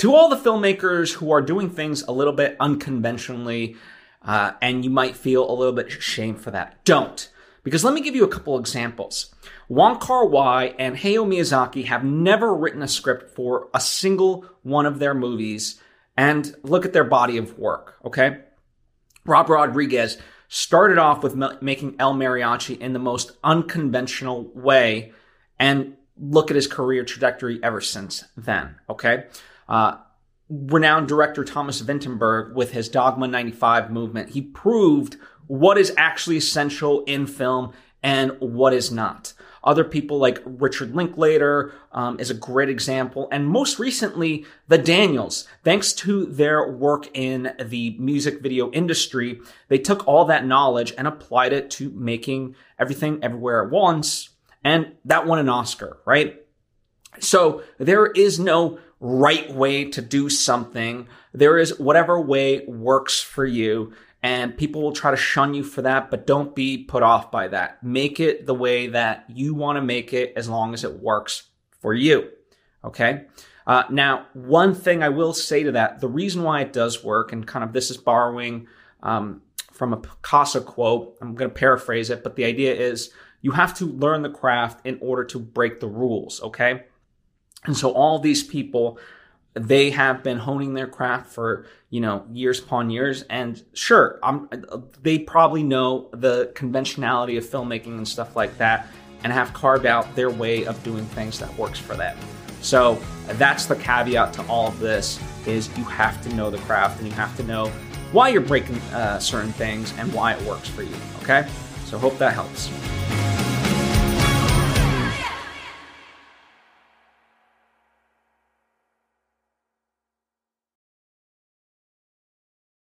To all the filmmakers who are doing things a little bit unconventionally, uh, and you might feel a little bit ashamed for that, don't. Because let me give you a couple examples. Wong Kar Wai and Hayao Miyazaki have never written a script for a single one of their movies, and look at their body of work, okay? Rob Rodriguez started off with making El Mariachi in the most unconventional way, and look at his career trajectory ever since then, okay? Uh, renowned director Thomas Vinterberg with his Dogma 95 movement, he proved what is actually essential in film and what is not. Other people like Richard Linklater um, is a great example. And most recently, the Daniels. Thanks to their work in the music video industry, they took all that knowledge and applied it to making everything everywhere at once. And that won an Oscar, right? So there is no right way to do something. There is whatever way works for you. And people will try to shun you for that, but don't be put off by that. Make it the way that you want to make it as long as it works for you. Okay. Uh, now, one thing I will say to that, the reason why it does work, and kind of this is borrowing um, from a Picasso quote, I'm going to paraphrase it, but the idea is you have to learn the craft in order to break the rules. Okay. And so all these people, they have been honing their craft for, you know, years upon years. And sure, I'm, they probably know the conventionality of filmmaking and stuff like that and have carved out their way of doing things that works for them. So that's the caveat to all of this is you have to know the craft and you have to know why you're breaking uh, certain things and why it works for you. Okay. So hope that helps.